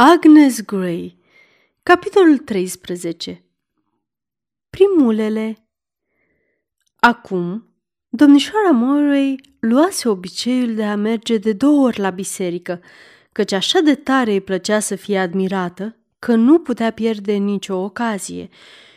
Agnes Gray Capitolul 13 Primulele. Acum, domnișoara Morey luase obiceiul de a merge de două ori la biserică, căci așa de tare îi plăcea să fie admirată că nu putea pierde nicio ocazie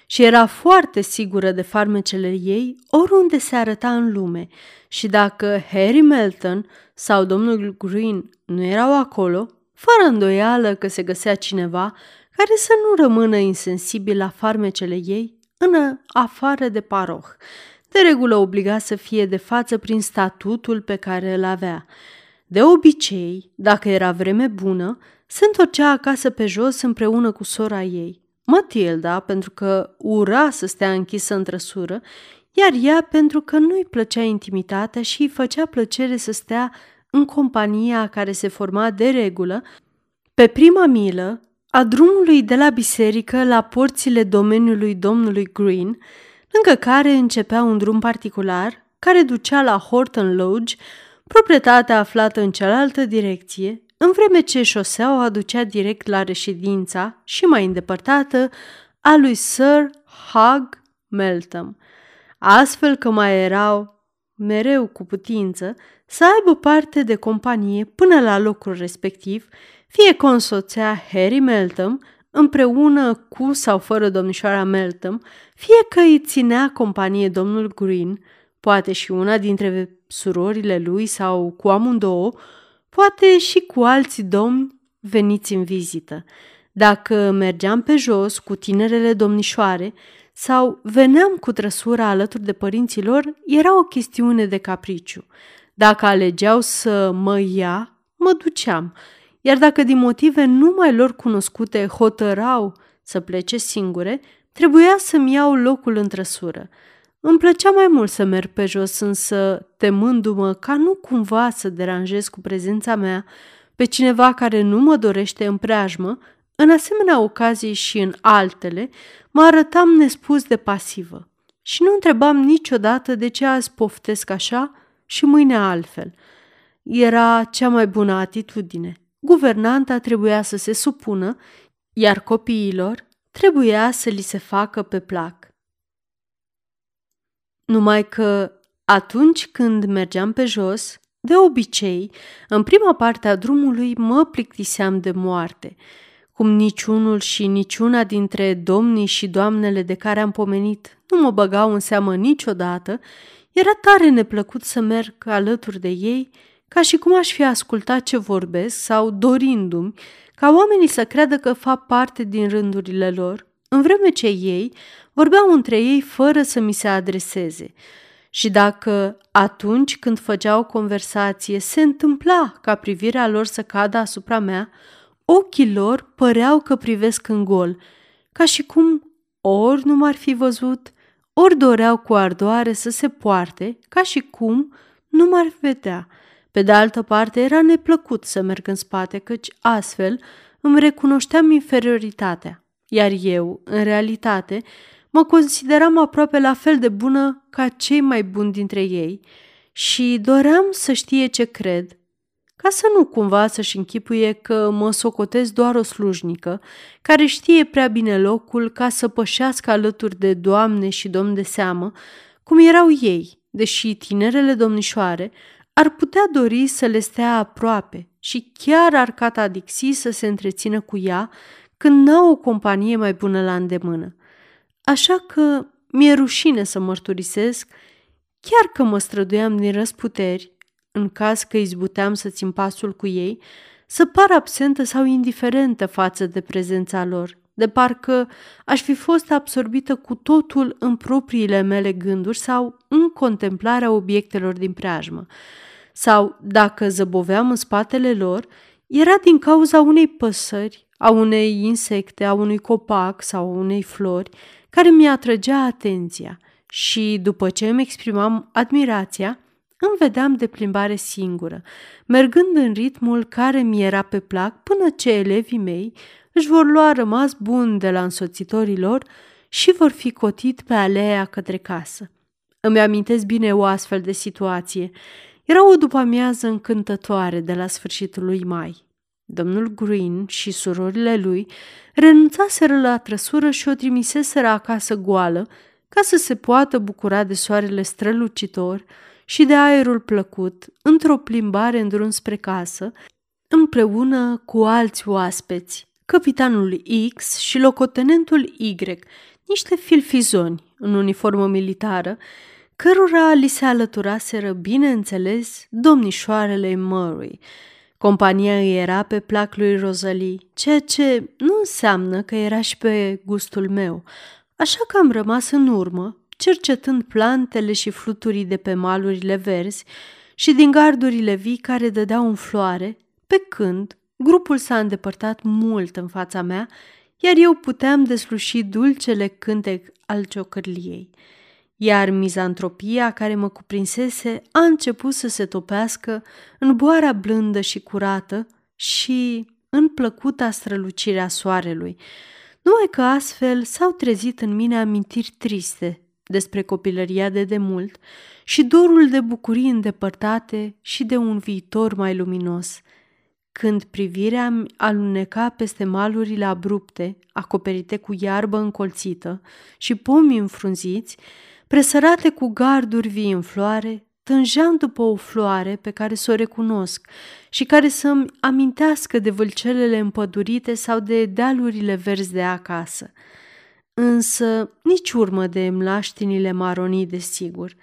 și era foarte sigură de farmecele ei oriunde se arăta în lume și dacă Harry Melton sau domnul Green nu erau acolo, fără îndoială că se găsea cineva care să nu rămână insensibil la farmecele ei în afară de paroh, de regulă obliga să fie de față prin statutul pe care îl avea. De obicei, dacă era vreme bună, se întorcea acasă pe jos împreună cu sora ei, Matilda, pentru că ura să stea închisă în trăsură, iar ea pentru că nu-i plăcea intimitatea și îi făcea plăcere să stea în compania care se forma de regulă pe prima milă a drumului de la biserică la porțile domeniului domnului Green, lângă care începea un drum particular care ducea la Horton Lodge, proprietatea aflată în cealaltă direcție, în vreme ce șoseaua aducea direct la reședința și mai îndepărtată a lui Sir Hug Meltham, astfel că mai erau mereu cu putință, să aibă parte de companie până la locul respectiv, fie consoțea Harry Meltham împreună cu sau fără domnișoara Meltham, fie că îi ținea companie domnul Green, poate și una dintre surorile lui sau cu amândouă, poate și cu alți domni veniți în vizită. Dacă mergeam pe jos cu tinerele domnișoare, sau veneam cu trăsura alături de părinții lor, era o chestiune de capriciu. Dacă alegeau să mă ia, mă duceam, iar dacă din motive numai lor cunoscute hotărau să plece singure, trebuia să-mi iau locul în trăsură. Îmi plăcea mai mult să merg pe jos, însă, temându-mă ca nu cumva să deranjez cu prezența mea pe cineva care nu mă dorește în preajmă, în asemenea ocazii și în altele, mă arătam nespus de pasivă și nu întrebam niciodată de ce azi poftesc așa și mâine altfel. Era cea mai bună atitudine. Guvernanta trebuia să se supună, iar copiilor trebuia să li se facă pe plac. Numai că atunci când mergeam pe jos, de obicei, în prima parte a drumului mă plictiseam de moarte – cum niciunul și niciuna dintre domnii și doamnele de care am pomenit nu mă băgau în seamă niciodată, era tare neplăcut să merg alături de ei, ca și cum aș fi ascultat ce vorbesc sau dorindu-mi ca oamenii să creadă că fac parte din rândurile lor, în vreme ce ei vorbeau între ei fără să mi se adreseze. Și dacă atunci când făceau conversație se întâmpla ca privirea lor să cadă asupra mea, Ochii lor păreau că privesc în gol, ca și cum ori nu m-ar fi văzut, ori doreau cu ardoare să se poarte, ca și cum nu m-ar vedea. Pe de altă parte, era neplăcut să merg în spate, căci astfel îmi recunoșteam inferioritatea, iar eu, în realitate, mă consideram aproape la fel de bună ca cei mai buni dintre ei și doream să știe ce cred ca să nu cumva să-și închipuie că mă socotez doar o slujnică, care știe prea bine locul ca să pășească alături de doamne și domn de seamă, cum erau ei, deși tinerele domnișoare ar putea dori să le stea aproape și chiar ar cata Dixi să se întrețină cu ea când n-au o companie mai bună la îndemână. Așa că mi-e rușine să mărturisesc, chiar că mă străduiam din răsputeri în caz că izbuteam să țin pasul cu ei, să par absentă sau indiferentă față de prezența lor, de parcă aș fi fost absorbită cu totul în propriile mele gânduri sau în contemplarea obiectelor din preajmă. Sau, dacă zăboveam în spatele lor, era din cauza unei păsări, a unei insecte, a unui copac sau a unei flori, care mi atrăgea atenția și, după ce îmi exprimam admirația, îmi vedeam de plimbare singură, mergând în ritmul care mi era pe plac până ce elevii mei își vor lua rămas bun de la însoțitorii lor și vor fi cotit pe aleea către casă. Îmi amintesc bine o astfel de situație. Era o după-amiază încântătoare de la sfârșitul lui mai. Domnul Green și surorile lui renunțaseră la trăsură și o trimiseseră acasă goală ca să se poată bucura de soarele strălucitor și de aerul plăcut într-o plimbare în drum spre casă, împreună cu alți oaspeți, capitanul X și locotenentul Y, niște filfizoni în uniformă militară, cărora li se alăturaseră, bineînțeles, domnișoarele Murray. Compania îi era pe plac lui Rosalie, ceea ce nu înseamnă că era și pe gustul meu, așa că am rămas în urmă, cercetând plantele și fluturii de pe malurile verzi și din gardurile vii care dădeau în floare, pe când grupul s-a îndepărtat mult în fața mea, iar eu puteam desluși dulcele cântec al ciocârliei iar mizantropia care mă cuprinsese a început să se topească în boara blândă și curată și în plăcuta strălucirea soarelui. Numai că astfel s-au trezit în mine amintiri triste despre copilăria de demult și dorul de bucurii îndepărtate și de un viitor mai luminos. Când privirea mi aluneca peste malurile abrupte, acoperite cu iarbă încolțită și pomi înfrunziți, presărate cu garduri vii în floare, tânjeam după o floare pe care să o recunosc și care să-mi amintească de vâlcelele împădurite sau de dealurile verzi de acasă. Însă nici urmă de mlaștinile maronii, desigur.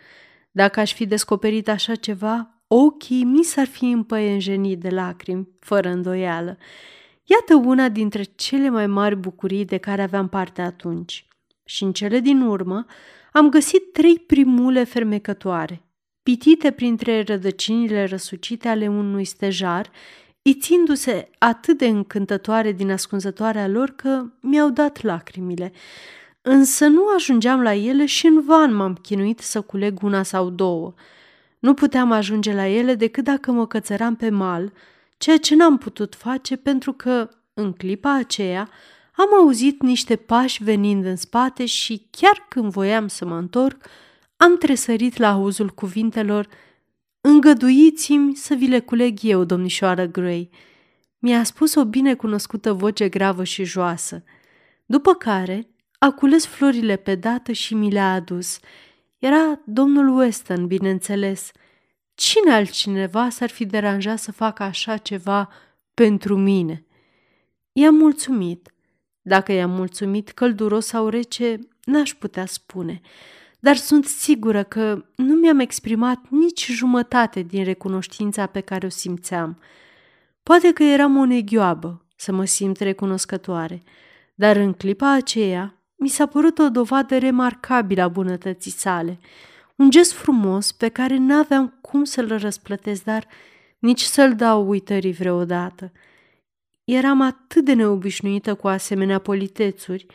Dacă aș fi descoperit așa ceva, ochii mi s-ar fi împăienjenit de lacrimi, fără îndoială. Iată una dintre cele mai mari bucurii de care aveam parte atunci. Și în cele din urmă, am găsit trei primule fermecătoare, pitite printre rădăcinile răsucite ale unui stejar, ițindu-se atât de încântătoare din ascunzătoarea lor că mi-au dat lacrimile. Însă nu ajungeam la ele și în van m-am chinuit să culeg una sau două. Nu puteam ajunge la ele decât dacă mă cățăram pe mal, ceea ce n-am putut face pentru că, în clipa aceea, am auzit niște pași venind în spate și chiar când voiam să mă întorc, am tresărit la auzul cuvintelor Îngăduiți-mi să vi le culeg eu, domnișoară Gray. Mi-a spus o binecunoscută voce gravă și joasă. După care a cules florile pe dată și mi le-a adus. Era domnul Weston, bineînțeles. Cine altcineva s-ar fi deranjat să facă așa ceva pentru mine? I-am mulțumit – dacă i-am mulțumit călduros sau rece, n-aș putea spune, dar sunt sigură că nu mi-am exprimat nici jumătate din recunoștința pe care o simțeam. Poate că eram o neghioabă să mă simt recunoscătoare, dar în clipa aceea mi s-a părut o dovadă remarcabilă a bunătății sale, un gest frumos pe care n-aveam cum să-l răsplătesc, dar nici să-l dau uitării vreodată – Eram atât de neobișnuită cu asemenea politețuri,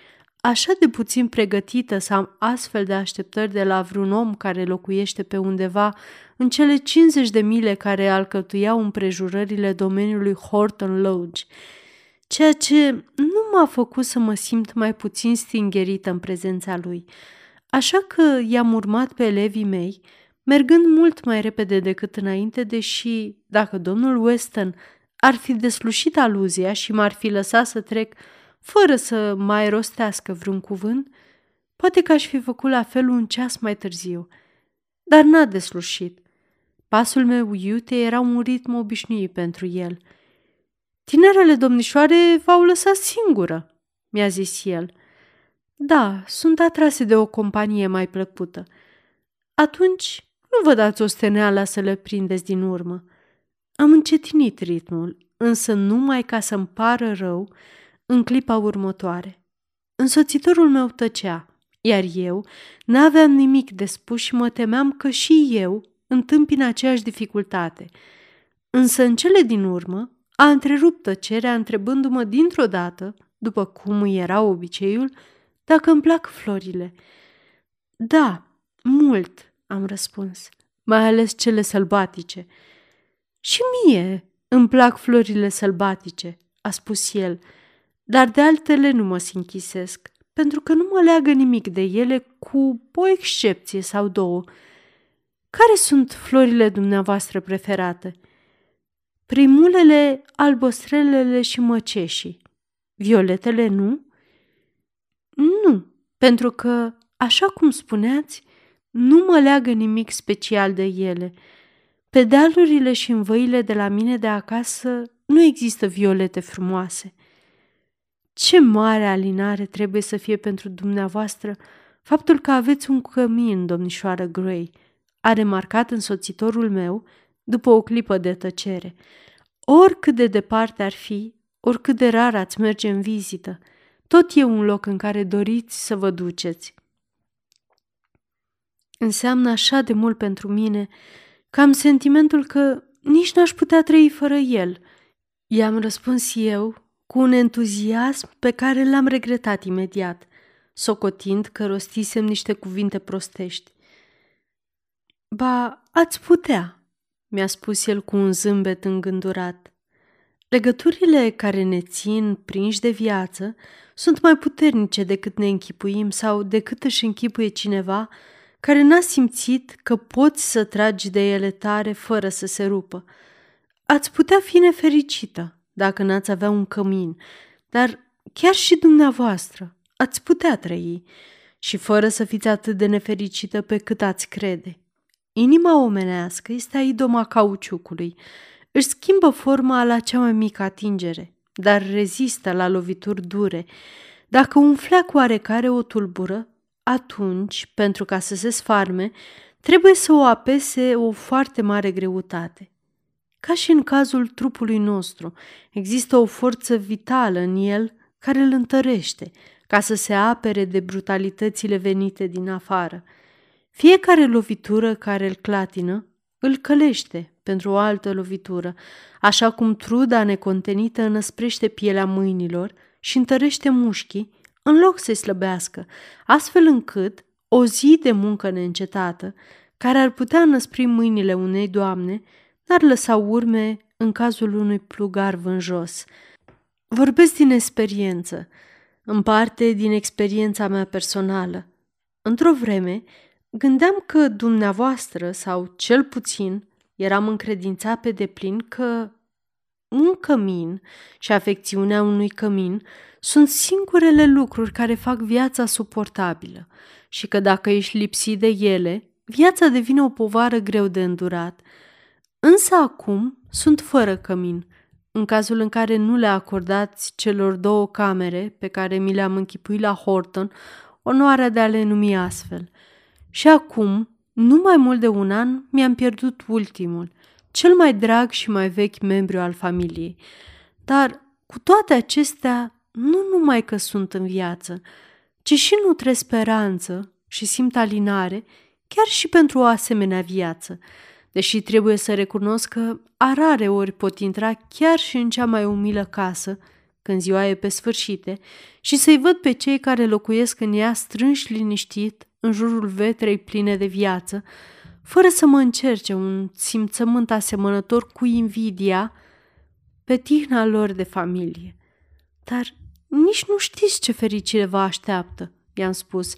așa de puțin pregătită să am astfel de așteptări de la vreun om care locuiește pe undeva în cele 50 de mile care alcătuiau împrejurările domeniului Horton Lodge, ceea ce nu m-a făcut să mă simt mai puțin stingerită în prezența lui. Așa că i-am urmat pe elevii mei, mergând mult mai repede decât înainte, deși, dacă domnul Weston ar fi deslușit aluzia și m-ar fi lăsat să trec fără să mai rostească vreun cuvânt, poate că aș fi făcut la fel un ceas mai târziu. Dar n-a deslușit. Pasul meu iute era un ritm obișnuit pentru el. Tinerele domnișoare v-au lăsat singură, mi-a zis el. Da, sunt atrase de o companie mai plăcută. Atunci nu vă dați o steneală să le prindeți din urmă. Am încetinit ritmul, însă numai ca să-mi pară rău în clipa următoare. Însoțitorul meu tăcea, iar eu n-aveam nimic de spus și mă temeam că și eu întâmpin aceeași dificultate. Însă în cele din urmă a întrerupt tăcerea întrebându-mă dintr-o dată, după cum îi era obiceiul, dacă îmi plac florile. Da, mult, am răspuns, mai ales cele sălbatice – și mie îmi plac florile sălbatice, a spus el, dar de altele nu mă sinchisesc, pentru că nu mă leagă nimic de ele cu o excepție sau două. Care sunt florile dumneavoastră preferate? primulele, albăstrelele și măceșii. Violetele nu? Nu, pentru că, așa cum spuneați, nu mă leagă nimic special de ele. Pe dealurile și în văile de la mine de acasă nu există violete frumoase. Ce mare alinare trebuie să fie pentru dumneavoastră faptul că aveți un cămin, domnișoară Gray, a remarcat însoțitorul meu după o clipă de tăcere. Oricât de departe ar fi, oricât de rar ați merge în vizită, tot e un loc în care doriți să vă duceți. Înseamnă așa de mult pentru mine că am sentimentul că nici n-aș putea trăi fără el. I-am răspuns eu cu un entuziasm pe care l-am regretat imediat, socotind că rostisem niște cuvinte prostești. Ba, ați putea, mi-a spus el cu un zâmbet îngândurat. Legăturile care ne țin prinși de viață sunt mai puternice decât ne închipuim sau decât își închipuie cineva care n-a simțit că poți să tragi de ele tare fără să se rupă. Ați putea fi nefericită dacă n-ați avea un cămin, dar chiar și dumneavoastră ați putea trăi și fără să fiți atât de nefericită pe cât ați crede. Inima omenească este a idoma cauciucului. Își schimbă forma la cea mai mică atingere, dar rezistă la lovituri dure. Dacă un fleac oarecare o tulbură, atunci, pentru ca să se sfarme, trebuie să o apese o foarte mare greutate. Ca și în cazul trupului nostru, există o forță vitală în el care îl întărește, ca să se apere de brutalitățile venite din afară. Fiecare lovitură care îl clatină îl călește pentru o altă lovitură, așa cum truda necontenită înăsprește pielea mâinilor și întărește mușchii, în loc să-i slăbească, astfel încât o zi de muncă neîncetată, care ar putea înăspri mâinile unei doamne, n-ar lăsa urme în cazul unui plugar vânjos. Vorbesc din experiență, în parte din experiența mea personală. Într-o vreme, Gândeam că dumneavoastră, sau cel puțin, eram încredințat pe deplin că un cămin și afecțiunea unui cămin sunt singurele lucruri care fac viața suportabilă și că dacă ești lipsit de ele, viața devine o povară greu de îndurat. Însă acum sunt fără cămin, în cazul în care nu le acordați celor două camere pe care mi le-am închipuit la Horton onoarea de a le numi astfel – și acum, nu mai mult de un an, mi-am pierdut ultimul, cel mai drag și mai vechi membru al familiei. Dar, cu toate acestea, nu numai că sunt în viață, ci și nutre speranță și simt alinare chiar și pentru o asemenea viață, deși trebuie să recunosc că a rare ori pot intra chiar și în cea mai umilă casă, când ziua e pe sfârșite, și să-i văd pe cei care locuiesc în ea strânși liniștit în jurul vetrei pline de viață, fără să mă încerce un simțământ asemănător cu invidia pe tihna lor de familie. Dar nici nu știți ce fericire vă așteaptă, i-am spus.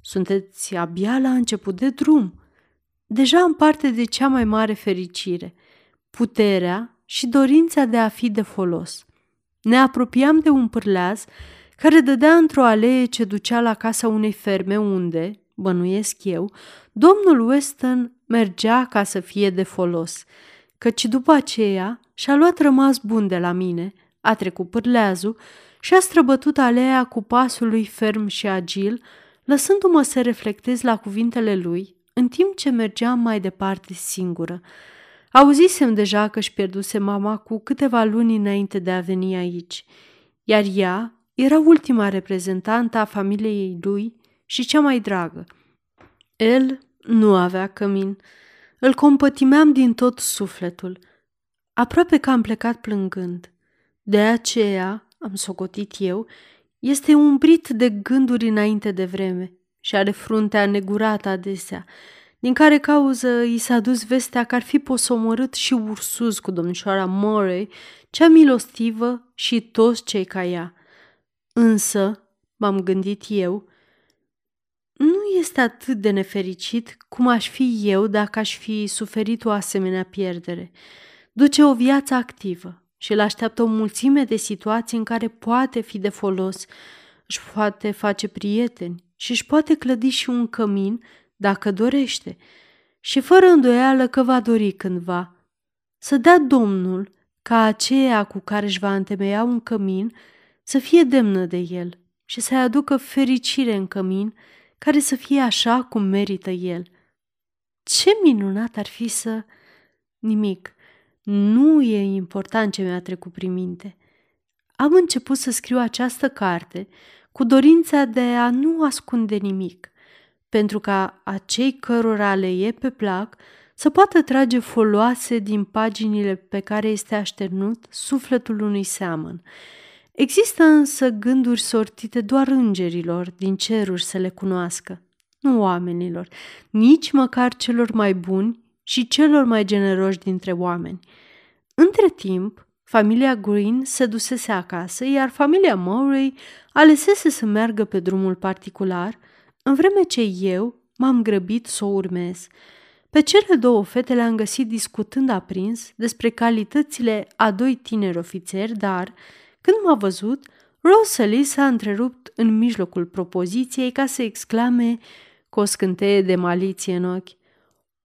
Sunteți abia la început de drum. Deja am parte de cea mai mare fericire, puterea și dorința de a fi de folos. Ne apropiam de un pârleaz care dădea într-o alee ce ducea la casa unei ferme unde, bănuiesc eu, domnul Weston mergea ca să fie de folos, căci după aceea și-a luat rămas bun de la mine, a trecut pârleazul și a străbătut alea cu pasul lui ferm și agil, lăsându-mă să reflectez la cuvintele lui, în timp ce mergeam mai departe singură. Auzisem deja că își pierduse mama cu câteva luni înainte de a veni aici, iar ea era ultima reprezentantă a familiei lui și cea mai dragă. El nu avea cămin. Îl compătimeam din tot sufletul. Aproape că am plecat plângând. De aceea, am socotit eu, este umbrit de gânduri înainte de vreme și are fruntea negurată adesea, din care cauză i s-a dus vestea că ar fi posomorât și ursuz cu domnișoara Morey, cea milostivă și toți cei ca ea. Însă, m-am gândit eu, nu este atât de nefericit cum aș fi eu dacă aș fi suferit o asemenea pierdere. duce o viață activă și îl așteaptă o mulțime de situații în care poate fi de folos, își poate face prieteni și își poate clădi și un cămin dacă dorește și fără îndoială că va dori cândva. Să dea Domnul ca aceea cu care își va întemeia un cămin să fie demnă de el și să-i aducă fericire în cămin care să fie așa cum merită el. Ce minunat ar fi să... Nimic. Nu e important ce mi-a trecut prin minte. Am început să scriu această carte cu dorința de a nu ascunde nimic, pentru ca acei cărora le e pe plac să poată trage foloase din paginile pe care este așternut sufletul unui seamăn. Există însă gânduri sortite doar îngerilor din ceruri să le cunoască, nu oamenilor, nici măcar celor mai buni și celor mai generoși dintre oameni. Între timp, familia Green se dusese acasă, iar familia Murray alesese să meargă pe drumul particular, în vreme ce eu m-am grăbit să o urmez. Pe cele două fete le-am găsit discutând aprins despre calitățile a doi tineri ofițeri, dar, când m-a văzut, Rosalie s-a întrerupt în mijlocul propoziției ca să exclame cu o scânteie de maliție în ochi.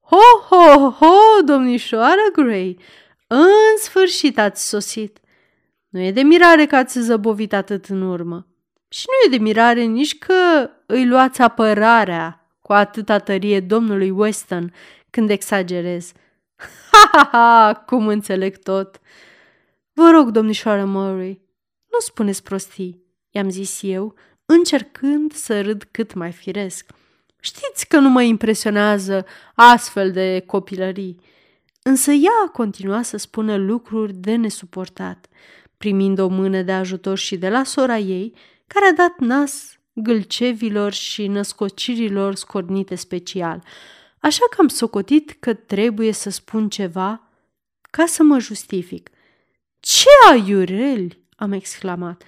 Ho, ho, ho, domnișoară Gray, în sfârșit ați sosit. Nu e de mirare că ați zăbovit atât în urmă. Și nu e de mirare nici că îi luați apărarea cu atâta tărie domnului Weston când exagerez. Ha, ha, ha, cum înțeleg tot. Vă rog, domnișoară Murray, nu spuneți prostii, i-am zis eu, încercând să râd cât mai firesc. Știți că nu mă impresionează astfel de copilării. Însă ea a continuat să spună lucruri de nesuportat, primind o mână de ajutor și de la sora ei, care a dat nas gâlcevilor și născocirilor scornite special, așa că am socotit că trebuie să spun ceva ca să mă justific. Ce aiureli!" am exclamat.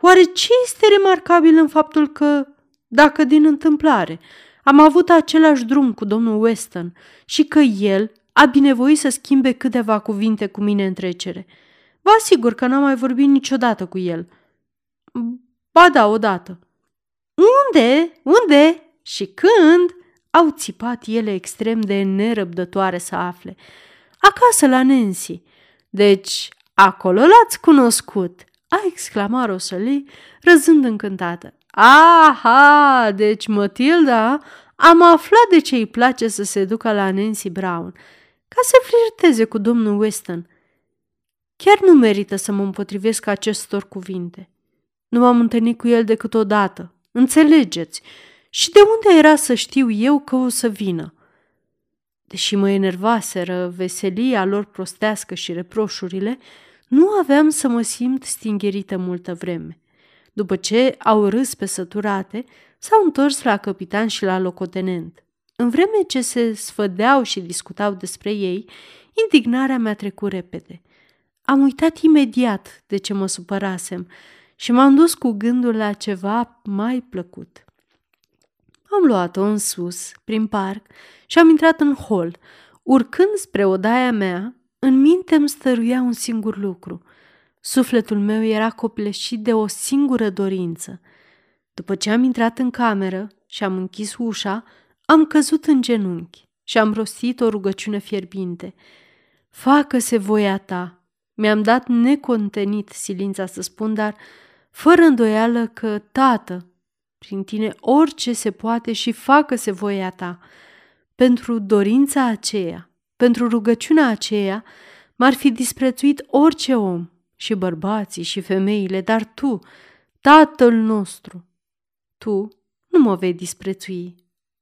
Oare ce este remarcabil în faptul că, dacă din întâmplare, am avut același drum cu domnul Weston și că el a binevoit să schimbe câteva cuvinte cu mine în trecere. Vă asigur că n-am mai vorbit niciodată cu el. Ba da, odată. Unde? Unde? Și când? Au țipat ele extrem de nerăbdătoare să afle. Acasă la Nancy. Deci, acolo l-ați cunoscut, a exclamat Rosalie, răzând încântată. Aha, deci Matilda am aflat de ce îi place să se ducă la Nancy Brown, ca să flirteze cu domnul Weston. Chiar nu merită să mă împotrivesc acestor cuvinte. Nu m-am întâlnit cu el decât odată, înțelegeți? Și de unde era să știu eu că o să vină? Deși mă enervaseră veselia lor prostească și reproșurile, nu aveam să mă simt stingherită multă vreme. După ce au râs pe săturate, s-au întors la capitan și la locotenent. În vreme ce se sfădeau și discutau despre ei, indignarea mea trecu repede. Am uitat imediat de ce mă supărasem și m-am dus cu gândul la ceva mai plăcut. Am luat-o în sus, prin parc, și am intrat în hol. Urcând spre odaia mea, în minte îmi stăruia un singur lucru. Sufletul meu era copleșit de o singură dorință. După ce am intrat în cameră și am închis ușa, am căzut în genunchi și am rostit o rugăciune fierbinte. Facă-se voia ta. Mi-am dat necontenit silința să spun, dar fără îndoială că, tată, prin tine orice se poate și facă-se voia ta. Pentru dorința aceea, pentru rugăciunea aceea, m-ar fi disprețuit orice om, și bărbații și femeile, dar tu, tatăl nostru, tu nu mă vei disprețui,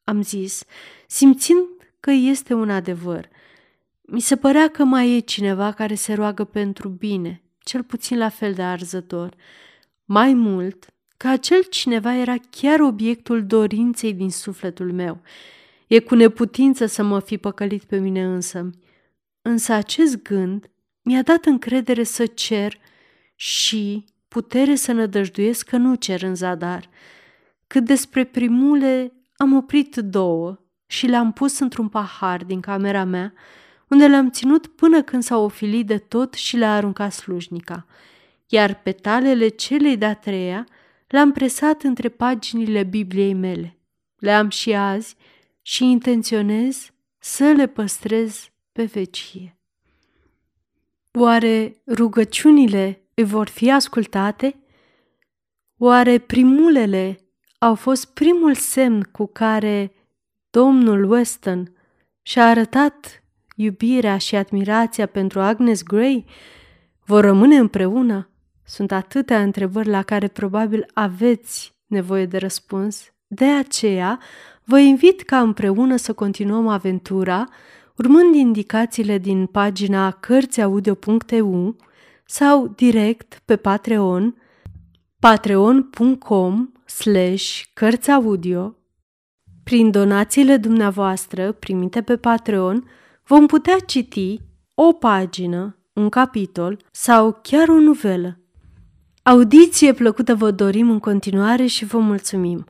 am zis, simțind că este un adevăr. Mi se părea că mai e cineva care se roagă pentru bine, cel puțin la fel de arzător. Mai mult, că acel cineva era chiar obiectul dorinței din sufletul meu. E cu neputință să mă fi păcălit pe mine însă. Însă acest gând mi-a dat încredere să cer și putere să nădăjduiesc că nu cer în zadar. Cât despre primule, am oprit două și le-am pus într-un pahar din camera mea, unde le-am ținut până când s-au ofilit de tot și le-a aruncat slujnica. Iar petalele celei de-a treia le-am presat între paginile Bibliei mele. Le am și azi și intenționez să le păstrez pe vecie. Oare rugăciunile îi vor fi ascultate? Oare primulele au fost primul semn cu care domnul Weston și-a arătat iubirea și admirația pentru Agnes Gray? Vor rămâne împreună? Sunt atâtea întrebări la care probabil aveți nevoie de răspuns. De aceea, vă invit ca împreună să continuăm aventura urmând indicațiile din pagina cărțiaudio.eu sau direct pe Patreon patreon.com slash cărțiaudio. Prin donațiile dumneavoastră primite pe Patreon vom putea citi o pagină, un capitol sau chiar o novelă. Audiție plăcută vă dorim în continuare și vă mulțumim!